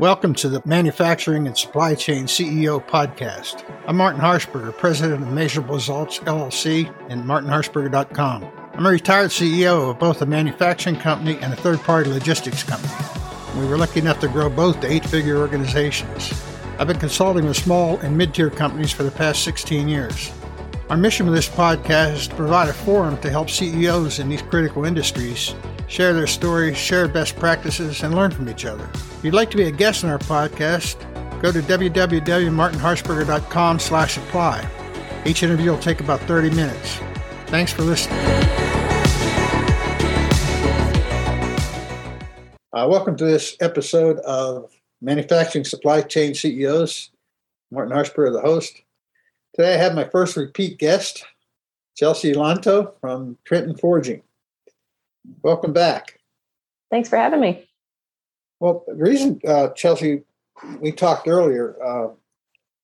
Welcome to the Manufacturing and Supply Chain CEO podcast. I'm Martin Harshberger, president of Measurable Results LLC and martinharshberger.com. I'm a retired CEO of both a manufacturing company and a third party logistics company. We were lucky enough to grow both to eight figure organizations. I've been consulting with small and mid tier companies for the past 16 years. Our mission with this podcast is to provide a forum to help CEOs in these critical industries share their stories, share best practices, and learn from each other. If you'd like to be a guest on our podcast, go to www.martinharshberger.com slash apply. Each interview will take about 30 minutes. Thanks for listening. Uh, welcome to this episode of Manufacturing Supply Chain CEOs. Martin Harshberger, the host. Today I have my first repeat guest, Chelsea Lanto from Trenton Forging. Welcome back. Thanks for having me. Well, the reason, uh, Chelsea, we talked earlier uh,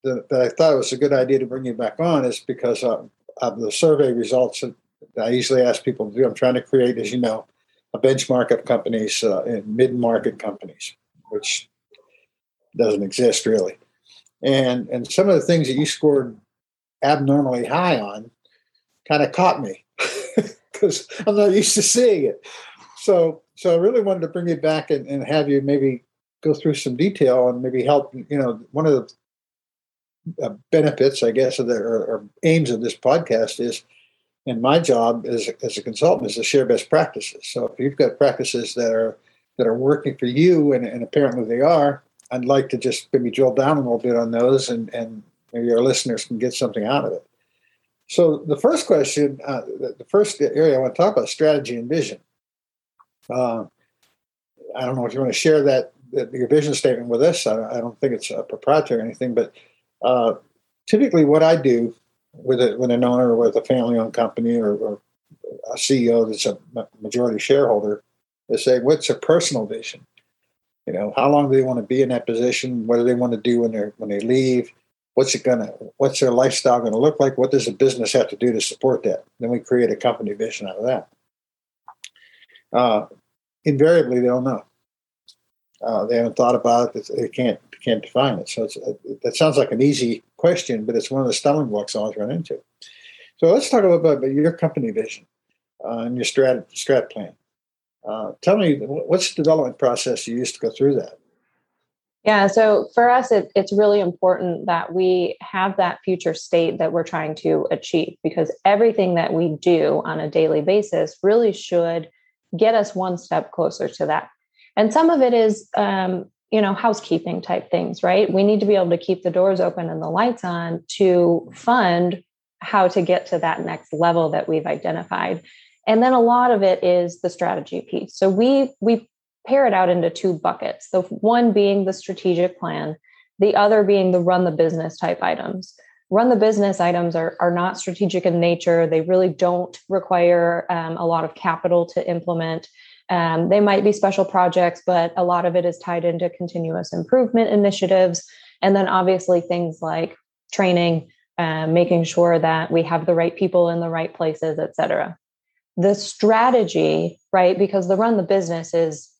that, that, I thought it was a good idea to bring you back on is because uh, of the survey results that I usually ask people to do. I'm trying to create, as you know, a benchmark of companies uh, in mid-market companies, which doesn't exist really. And and some of the things that you scored abnormally high on kind of caught me because I'm not used to seeing it. So, so I really wanted to bring you back and, and have you maybe go through some detail and maybe help. You know, one of the uh, benefits, I guess, of the, or, or, aims of this podcast is, and my job as a, as a consultant is to share best practices. So, if you've got practices that are that are working for you, and, and apparently they are, I'd like to just maybe drill down a little bit on those, and and maybe our listeners can get something out of it. So the first question, uh, the first area I want to talk about strategy and vision. Uh, I don't know if you want to share that, that your vision statement with us. I don't, I don't think it's a proprietary or anything, but uh, typically what I do with a, with an owner or with a family-owned company or, or a CEO that's a majority shareholder is say, what's their personal vision? You know, how long do they want to be in that position? What do they want to do when they when they leave? What's it gonna what's their lifestyle gonna look like? What does a business have to do to support that? Then we create a company vision out of that. Uh, invariably they don't know. Uh, they haven't thought about it they can't can't define it. So it's, it, that sounds like an easy question but it's one of the stumbling blocks i always run into. So let's talk a little bit about your company vision uh, and your strat strat plan. Uh, tell me what's the development process you used to go through that yeah, so for us, it, it's really important that we have that future state that we're trying to achieve because everything that we do on a daily basis really should get us one step closer to that. And some of it is, um, you know, housekeeping type things, right? We need to be able to keep the doors open and the lights on to fund how to get to that next level that we've identified. And then a lot of it is the strategy piece. So we we pare it out into two buckets. The one being the strategic plan, the other being the run the business type items. Run the business items are, are not strategic in nature. They really don't require um, a lot of capital to implement. Um, they might be special projects, but a lot of it is tied into continuous improvement initiatives. And then obviously things like training, uh, making sure that we have the right people in the right places, et cetera. The strategy, right? Because the run the business is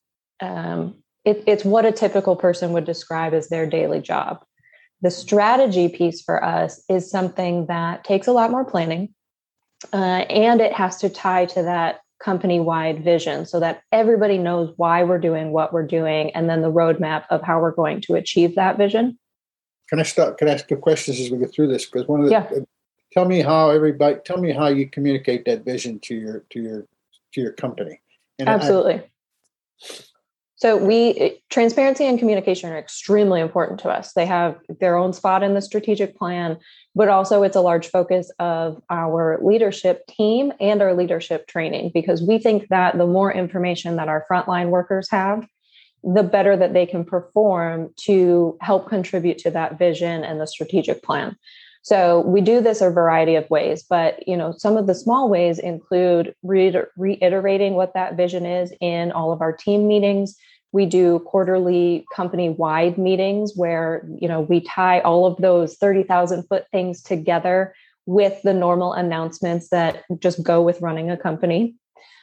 um, it, it's what a typical person would describe as their daily job. The strategy piece for us is something that takes a lot more planning uh, and it has to tie to that company wide vision so that everybody knows why we're doing what we're doing and then the roadmap of how we're going to achieve that vision. Can I start? Can I ask you questions as we go through this? Because one of the, yeah. tell me how everybody, tell me how you communicate that vision to your, to your, to your company. And Absolutely. I, so we transparency and communication are extremely important to us. They have their own spot in the strategic plan, but also it's a large focus of our leadership team and our leadership training because we think that the more information that our frontline workers have, the better that they can perform to help contribute to that vision and the strategic plan. So we do this a variety of ways, but you know, some of the small ways include reiterating what that vision is in all of our team meetings. We do quarterly company-wide meetings where you know we tie all of those 30,000 foot things together with the normal announcements that just go with running a company.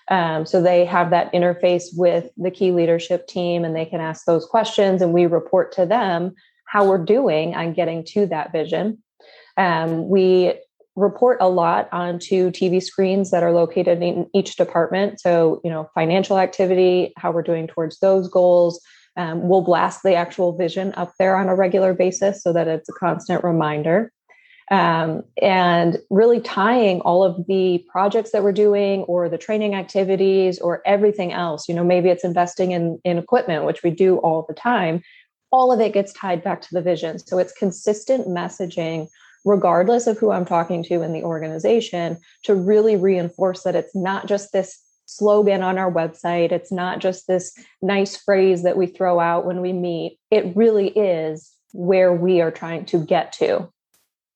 Um, so they have that interface with the key leadership team and they can ask those questions and we report to them how we're doing on getting to that vision. Um, we report a lot onto TV screens that are located in each department. So, you know, financial activity, how we're doing towards those goals. Um, we'll blast the actual vision up there on a regular basis so that it's a constant reminder. Um, and really tying all of the projects that we're doing or the training activities or everything else you know maybe it's investing in in equipment which we do all the time all of it gets tied back to the vision so it's consistent messaging regardless of who I'm talking to in the organization, to really reinforce that it's not just this slogan on our website, it's not just this nice phrase that we throw out when we meet. It really is where we are trying to get to.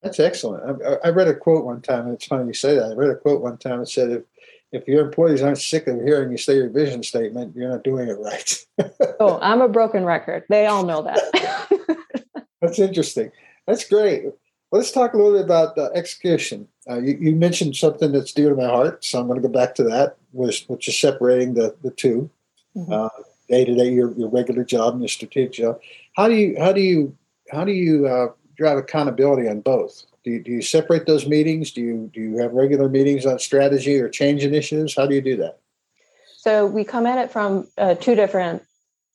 That's excellent. I, I read a quote one time, and it's funny you say that. I read a quote one time that said, if if your employees aren't sick of hearing you say your vision statement, you're not doing it right. oh, I'm a broken record. They all know that. That's interesting. That's great. Let's talk a little bit about uh, execution. Uh, you, you, mentioned something that's dear to my heart, so I'm going to go back to that, which, which is separating the, the two, day to day, your, your regular job and your strategic job. How do you how do you how do you uh, drive accountability on both? Do you, do you separate those meetings? Do you do you have regular meetings on strategy or change initiatives? How do you do that? So we come at it from uh, two different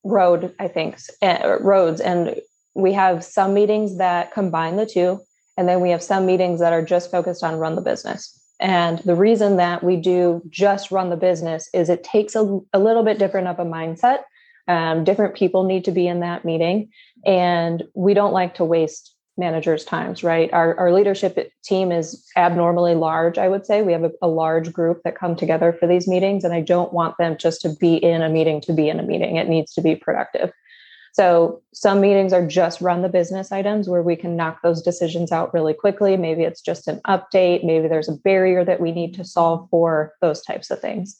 road, I think, uh, roads, and we have some meetings that combine the two and then we have some meetings that are just focused on run the business. And the reason that we do just run the business is it takes a, a little bit different of a mindset. Um, different people need to be in that meeting. And we don't like to waste managers' times, right? Our, our leadership team is abnormally large, I would say. We have a, a large group that come together for these meetings. And I don't want them just to be in a meeting to be in a meeting. It needs to be productive. So some meetings are just run the business items where we can knock those decisions out really quickly. Maybe it's just an update, maybe there's a barrier that we need to solve for those types of things.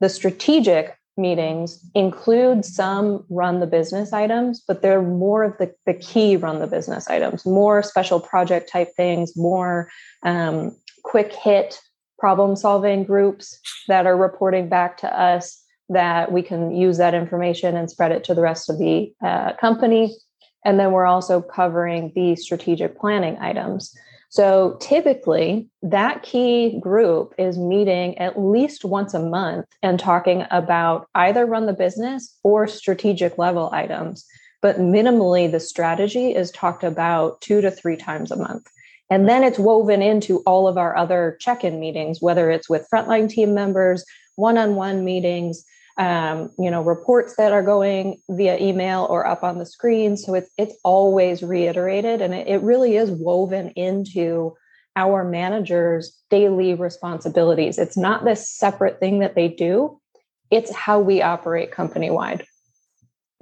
The strategic meetings include some run the business items, but they're more of the, the key run the business items, more special project type things, more um, quick hit problem solving groups that are reporting back to us that we can use that information and spread it to the rest of the uh, company. And then we're also covering the strategic planning items. So typically, that key group is meeting at least once a month and talking about either run the business or strategic level items. But minimally, the strategy is talked about two to three times a month. And then it's woven into all of our other check in meetings, whether it's with frontline team members, one on one meetings, um, you know reports that are going via email or up on the screen. So it's it's always reiterated and it, it really is woven into our managers daily responsibilities. It's not this separate thing that they do. It's how we operate company wide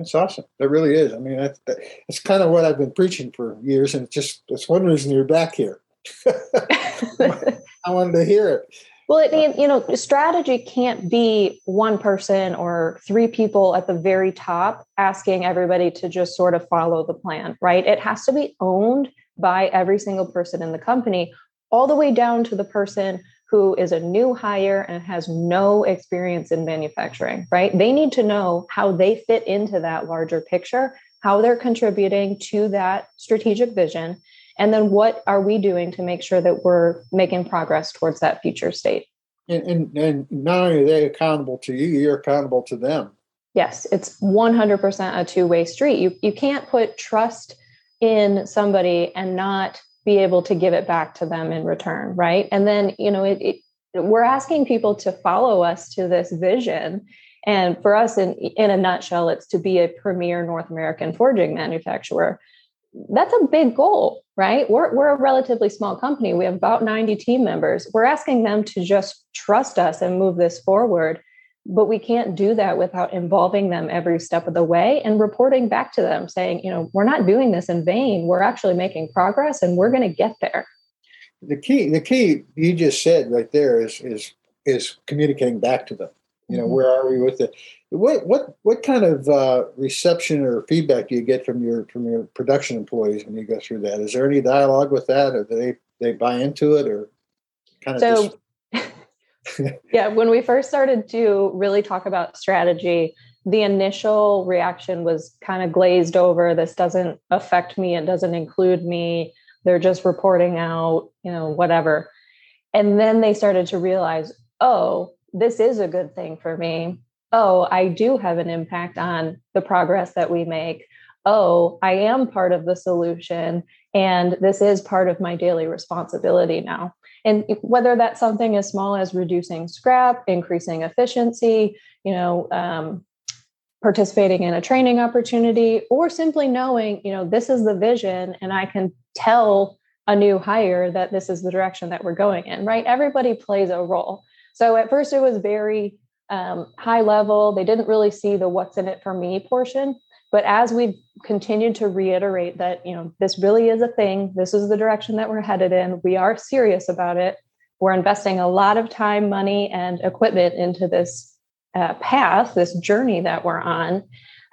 that's awesome. It really is. I mean that's, that's kind of what i've been preaching for years and it's just that's one reason you're back here. I wanted to hear it well, it, mean you know, strategy can't be one person or three people at the very top asking everybody to just sort of follow the plan, right? It has to be owned by every single person in the company, all the way down to the person who is a new hire and has no experience in manufacturing, right? They need to know how they fit into that larger picture, how they're contributing to that strategic vision, and then what are we doing to make sure that we're making progress towards that future state? And, and, and not only are they accountable to you you're accountable to them. Yes it's 100% a two-way street. You, you can't put trust in somebody and not be able to give it back to them in return right? And then you know it, it we're asking people to follow us to this vision. And for us in in a nutshell it's to be a premier north american forging manufacturer. That's a big goal, right? We're, we're a relatively small company. We have about 90 team members. We're asking them to just trust us and move this forward. But we can't do that without involving them every step of the way and reporting back to them saying, you know, we're not doing this in vain. We're actually making progress and we're going to get there. The key, the key you just said right there is is is communicating back to them. You know, mm-hmm. where are we with it? What what what kind of uh, reception or feedback do you get from your from your production employees when you go through that? Is there any dialogue with that, or do they they buy into it, or kind of? So, just... yeah, when we first started to really talk about strategy, the initial reaction was kind of glazed over. This doesn't affect me. It doesn't include me. They're just reporting out, you know, whatever. And then they started to realize, oh, this is a good thing for me. Oh, I do have an impact on the progress that we make. Oh, I am part of the solution. And this is part of my daily responsibility now. And whether that's something as small as reducing scrap, increasing efficiency, you know, um, participating in a training opportunity, or simply knowing, you know, this is the vision and I can tell a new hire that this is the direction that we're going in, right? Everybody plays a role. So at first it was very um, high level. They didn't really see the what's in it for me portion. But as we've continued to reiterate that, you know, this really is a thing, this is the direction that we're headed in, we are serious about it. We're investing a lot of time, money, and equipment into this uh, path, this journey that we're on.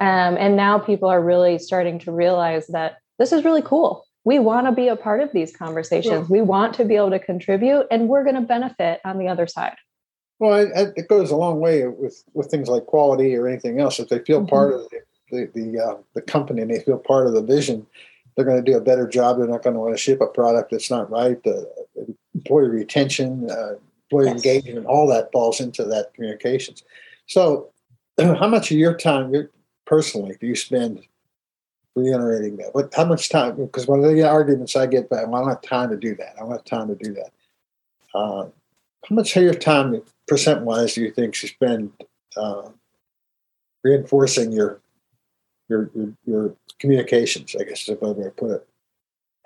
Um, and now people are really starting to realize that this is really cool. We want to be a part of these conversations. Yeah. We want to be able to contribute, and we're going to benefit on the other side. Well, it, it, goes a long way with with things like quality or anything else. If they feel mm-hmm. part of it, the the, uh, the company and they feel part of the vision, they're going to do a better job. They're not going to want to ship a product that's not right. The, the employee retention, uh, employee yes. engagement, all that falls into that communications. So, how much of your time personally do you spend reiterating that? What, how much time? Because one of the arguments I get back, well, I don't have time to do that. I don't have time to do that. Uh, how much of your time, percent wise, do you think you spend uh, reinforcing your your, your, your communications, I guess is a better way to put it?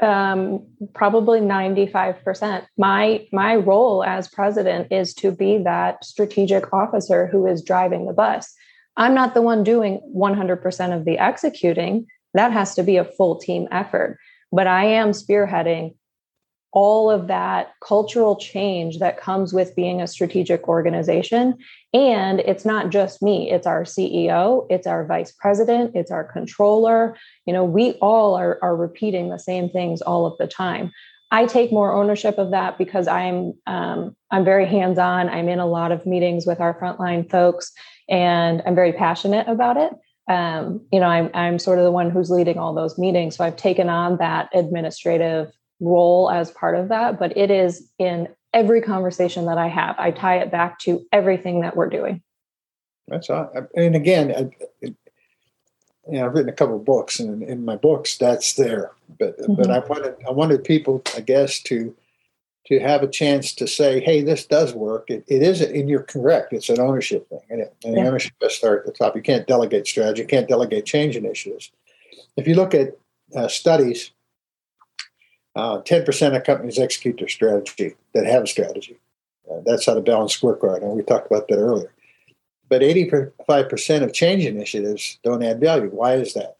Um, probably 95%. My my role as president is to be that strategic officer who is driving the bus. I'm not the one doing 100% of the executing. That has to be a full team effort. But I am spearheading all of that cultural change that comes with being a strategic organization. And it's not just me, it's our CEO, it's our vice president, it's our controller. You know, we all are, are repeating the same things all of the time. I take more ownership of that because I'm um, I'm very hands on. I'm in a lot of meetings with our frontline folks, and I'm very passionate about it. Um, you know, I'm I'm sort of the one who's leading all those meetings, so I've taken on that administrative role as part of that, but it is in every conversation that I have. I tie it back to everything that we're doing. That's all. And again, I, it, you know, I've written a couple of books, and in my books, that's there. But mm-hmm. but I wanted I wanted people, I guess, to to have a chance to say, "Hey, this does work." It, it is, and you're correct. It's an ownership thing, and, it, and yeah. ownership does start at the top. You can't delegate strategy. You can't delegate change initiatives. If you look at uh, studies uh, 10% of companies execute their strategy that have a strategy. Uh, that's how the balanced scorecard, and we talked about that earlier. But 85% of change initiatives don't add value. Why is that?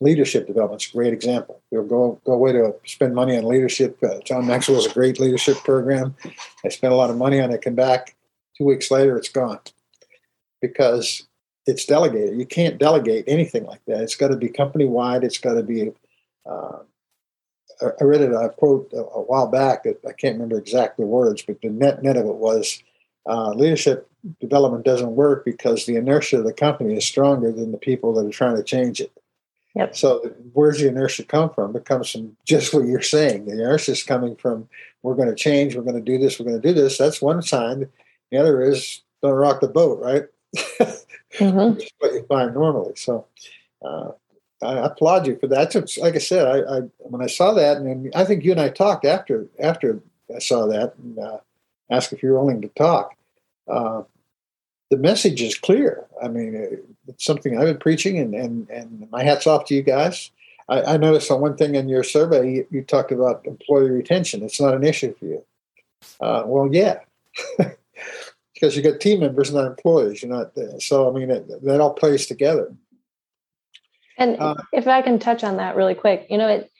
Leadership development is a great example. You'll go, go away to spend money on leadership. Uh, John Maxwell's a great leadership program. I spent a lot of money on it, come back. Two weeks later, it's gone because it's delegated. You can't delegate anything like that. It's got to be company wide. It's got to be uh, I read it, a quote a, a while back that I can't remember exactly words, but the net net of it was uh, leadership development doesn't work because the inertia of the company is stronger than the people that are trying to change it. Yep. So where's the inertia come from? It comes from just what you're saying. The inertia is coming from we're going to change, we're going to do this, we're going to do this. That's one sign. The other is don't rock the boat, right? mm-hmm. what you find normally. So uh, I applaud you for that. Took, like I said, I, I, when I saw that, and I think you and I talked after after I saw that and uh, asked if you were willing to talk. Uh, the message is clear. I mean, it's something I've been preaching, and and, and my hats off to you guys. I, I noticed on one thing in your survey, you, you, talked about employee retention. It's not an issue for you. Uh, well, yeah. because you got team members, not employees. You're not. So I mean, it, that all plays together. And uh, if I can touch on that really quick, you know, it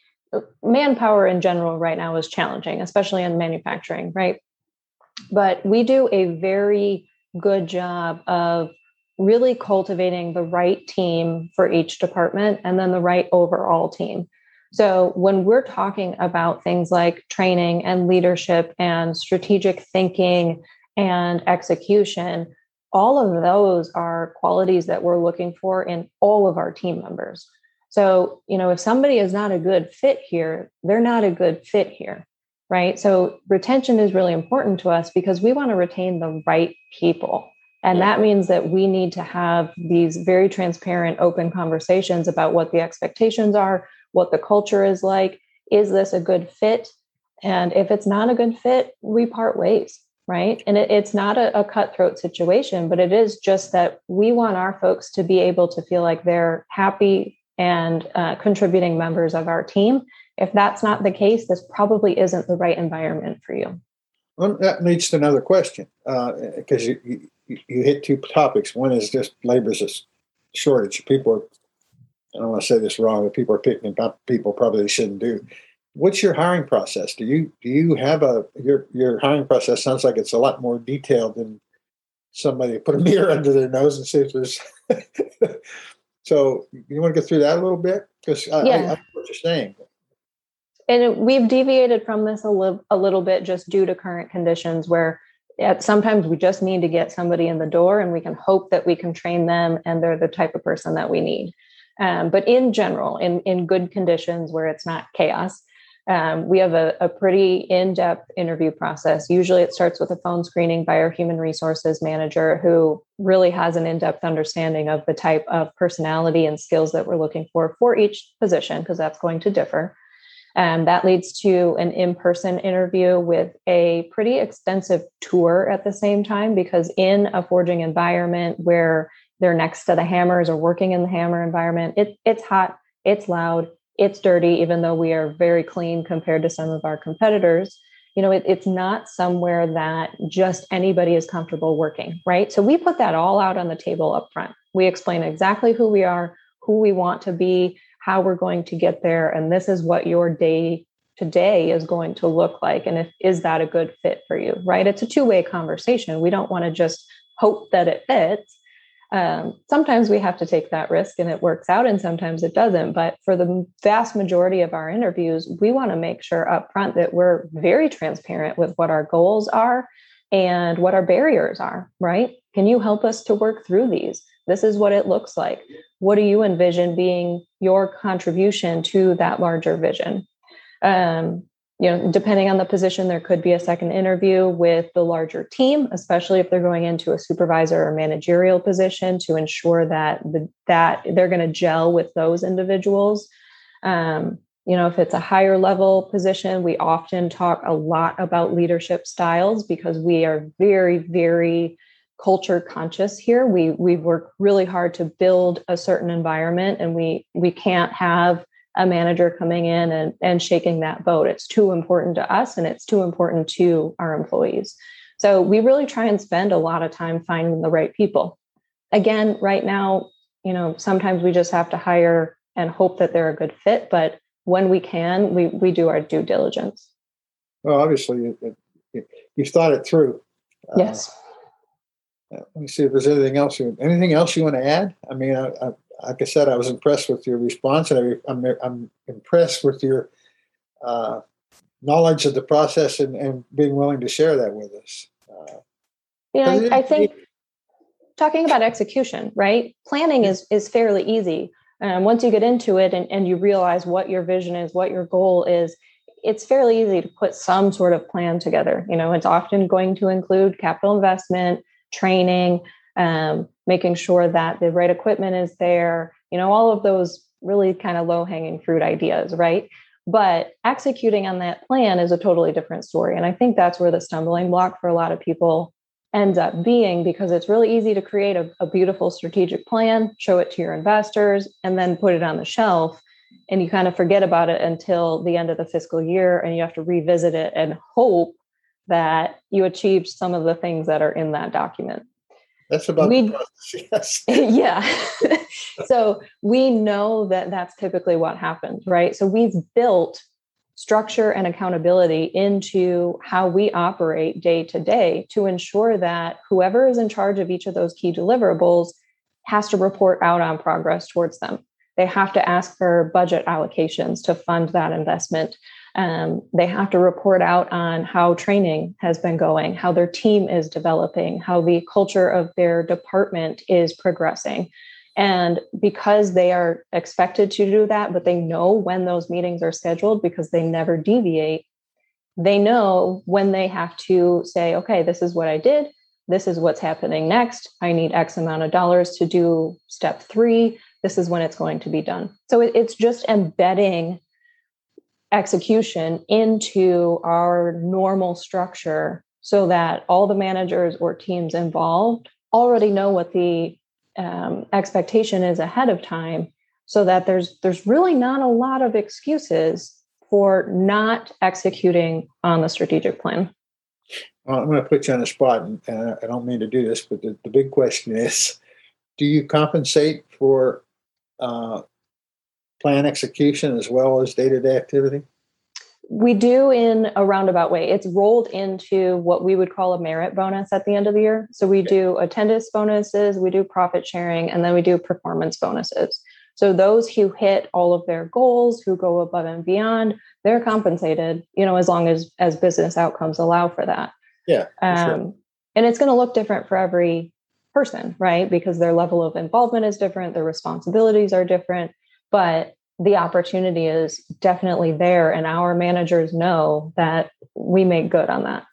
manpower in general right now is challenging, especially in manufacturing, right? But we do a very good job of really cultivating the right team for each department and then the right overall team. So when we're talking about things like training and leadership and strategic thinking and execution all of those are qualities that we're looking for in all of our team members. So, you know, if somebody is not a good fit here, they're not a good fit here, right? So, retention is really important to us because we want to retain the right people. And yeah. that means that we need to have these very transparent, open conversations about what the expectations are, what the culture is like. Is this a good fit? And if it's not a good fit, we part ways right? And it, it's not a, a, cutthroat situation, but it is just that we want our folks to be able to feel like they're happy and uh, contributing members of our team. If that's not the case, this probably isn't the right environment for you. Well, that leads to another question because uh, you, you, you hit two topics. One is just labor's a shortage. People are, I don't want to say this wrong, but people are picking up people probably shouldn't do what's your hiring process? Do you do you have a your your hiring process sounds like it's a lot more detailed than somebody put a mirror under their nose and see if there's. so you want to go through that a little bit because I, yeah. I, I know what you're saying. And we've deviated from this a little a little bit just due to current conditions where at sometimes we just need to get somebody in the door and we can hope that we can train them and they're the type of person that we need. Um, but in general, in, in good conditions where it's not chaos, um, we have a, a pretty in depth interview process. Usually it starts with a phone screening by our human resources manager who really has an in depth understanding of the type of personality and skills that we're looking for for each position, because that's going to differ. And that leads to an in person interview with a pretty extensive tour at the same time, because in a forging environment where they're next to the hammers or working in the hammer environment, it, it's hot, it's loud, it's dirty, even though we are very clean compared to some of our competitors. You know, it, it's not somewhere that just anybody is comfortable working, right? So we put that all out on the table up front. We explain exactly who we are, who we want to be, how we're going to get there, and this is what your day today is going to look like and if is that a good fit for you right it's a two-way conversation we don't want to just hope that it fits um, sometimes we have to take that risk and it works out, and sometimes it doesn't. But for the vast majority of our interviews, we want to make sure up front that we're very transparent with what our goals are and what our barriers are, right? Can you help us to work through these? This is what it looks like. What do you envision being your contribution to that larger vision? Um, you know, depending on the position, there could be a second interview with the larger team, especially if they're going into a supervisor or managerial position to ensure that the, that they're going to gel with those individuals. Um, you know, if it's a higher level position, we often talk a lot about leadership styles because we are very, very culture conscious here. We we work really hard to build a certain environment, and we we can't have a manager coming in and, and shaking that boat. It's too important to us and it's too important to our employees. So we really try and spend a lot of time finding the right people. Again, right now, you know, sometimes we just have to hire and hope that they're a good fit, but when we can, we we do our due diligence. Well, obviously, you, you, you've thought it through. Yes. Uh, let me see if there's anything else. You, anything else you want to add? I mean, I, I, like I said, I was impressed with your response, and I, am I'm, I'm impressed with your uh, knowledge of the process and, and, being willing to share that with us. Uh, you know, I, I think talking about execution, right? Planning is is fairly easy. Um, once you get into it and, and you realize what your vision is, what your goal is, it's fairly easy to put some sort of plan together. You know, it's often going to include capital investment, training, um, making sure that the right equipment is there, you know, all of those really kind of low hanging fruit ideas, right? But executing on that plan is a totally different story. And I think that's where the stumbling block for a lot of people ends up being because it's really easy to create a, a beautiful strategic plan, show it to your investors, and then put it on the shelf. And you kind of forget about it until the end of the fiscal year and you have to revisit it and hope that you achieved some of the things that are in that document. That's about we, yes. yeah. so we know that that's typically what happens, right? So we've built structure and accountability into how we operate day to day to ensure that whoever is in charge of each of those key deliverables has to report out on progress towards them. They have to ask for budget allocations to fund that investment. Um, they have to report out on how training has been going, how their team is developing, how the culture of their department is progressing. And because they are expected to do that, but they know when those meetings are scheduled because they never deviate, they know when they have to say, okay, this is what I did. This is what's happening next. I need X amount of dollars to do step three. This is when it's going to be done. So it's just embedding execution into our normal structure so that all the managers or teams involved already know what the um, expectation is ahead of time so that there's there's really not a lot of excuses for not executing on the strategic plan. Well, i'm going to put you on the spot and, i don't mean to do this but the, the big question is do you compensate for uh, plan execution as well as day-to-day activity we do in a roundabout way. It's rolled into what we would call a merit bonus at the end of the year. So we do attendance bonuses, we do profit sharing, and then we do performance bonuses. So those who hit all of their goals, who go above and beyond, they're compensated, you know, as long as as business outcomes allow for that. Yeah. Um, sure. And it's going to look different for every person, right? Because their level of involvement is different, their responsibilities are different. But the opportunity is definitely there and our managers know that we make good on that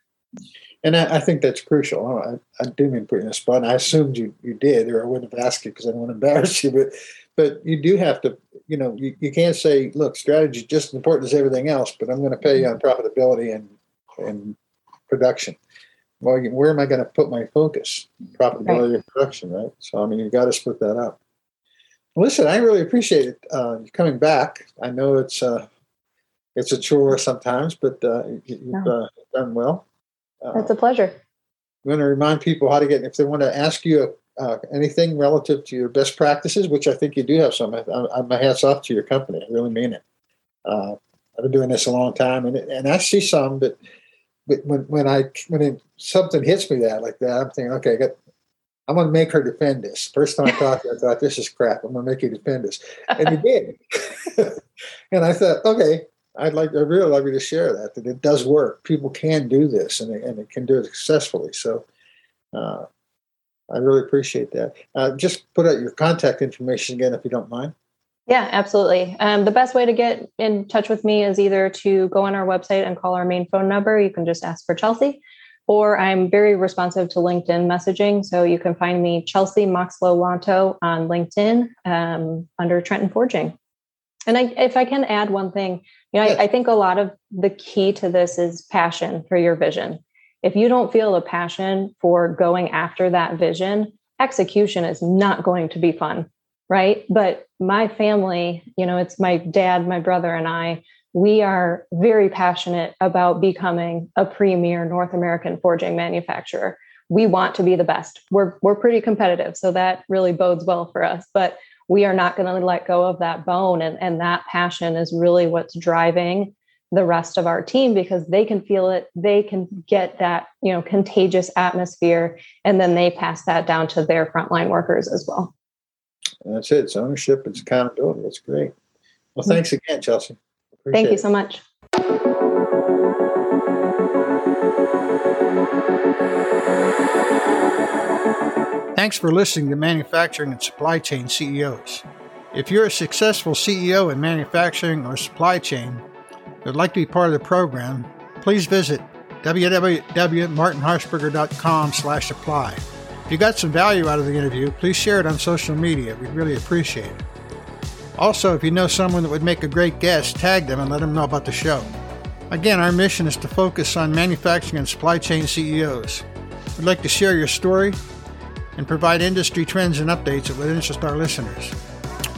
and I, I think that's crucial. Oh, I, I, do mean put you in a spot. I assumed you, you did, or I wouldn't have asked you because I don't want to embarrass you. But but you do have to, you know, you, you can't say, look, strategy is just as important as everything else, but I'm going to pay you on profitability and and production. Well, where am I going to put my focus? Profitability right. and production, right? So I mean, you've got to split that up. Listen, I really appreciate it uh, coming back. I know it's uh, it's a chore sometimes, but uh, you've uh, done well. It's a pleasure. I'm going to remind people how to get if they want to ask you uh, anything relative to your best practices, which I think you do have some. I, I, my hats off to your company. I really mean it. Uh, I've been doing this a long time, and and I see some, but but when when I when it, something hits me that like that, I'm thinking, okay, I got I'm going to make her defend this. First time I talked to her, I thought, this is crap. I'm going to make you defend this. And you did. and I thought, okay, I'd like, I'd really love you to share that, that it does work. People can do this and they, and they can do it successfully. So uh, I really appreciate that. Uh, just put out your contact information again, if you don't mind. Yeah, absolutely. Um, the best way to get in touch with me is either to go on our website and call our main phone number. You can just ask for Chelsea, or I'm very responsive to LinkedIn messaging. So you can find me Chelsea Moxlow Lanto on LinkedIn um, under Trenton Forging. And I, if I can add one thing, you know. I, I think a lot of the key to this is passion for your vision. If you don't feel a passion for going after that vision, execution is not going to be fun, right? But my family, you know, it's my dad, my brother, and I we are very passionate about becoming a premier North American forging manufacturer. We want to be the best. We're we're pretty competitive, so that really bodes well for us. But we are not going to let go of that bone, and and that passion is really what's driving the rest of our team because they can feel it. They can get that you know contagious atmosphere, and then they pass that down to their frontline workers as well. That's it. It's ownership. It's accountability. That's great. Well, thanks again, Chelsea. Appreciate Thank you so much. Thanks for listening to Manufacturing and Supply Chain CEOs. If you're a successful CEO in manufacturing or supply chain and would like to be part of the program, please visit www.martinharshberger.com slash apply. If you got some value out of the interview, please share it on social media. We'd really appreciate it. Also, if you know someone that would make a great guest, tag them and let them know about the show. Again, our mission is to focus on manufacturing and supply chain CEOs. We'd like to share your story and provide industry trends and updates that would interest our listeners.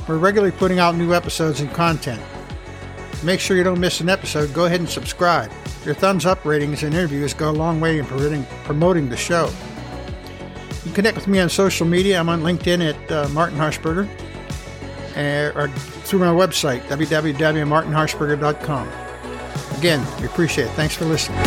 We're regularly putting out new episodes and content. Make sure you don't miss an episode. Go ahead and subscribe. Your thumbs up ratings and interviews go a long way in promoting the show. You can connect with me on social media. I'm on LinkedIn at uh, Martin Harshberger Eh, or through my website, www.martinharshberger.com. Again, we appreciate it. Thanks for listening.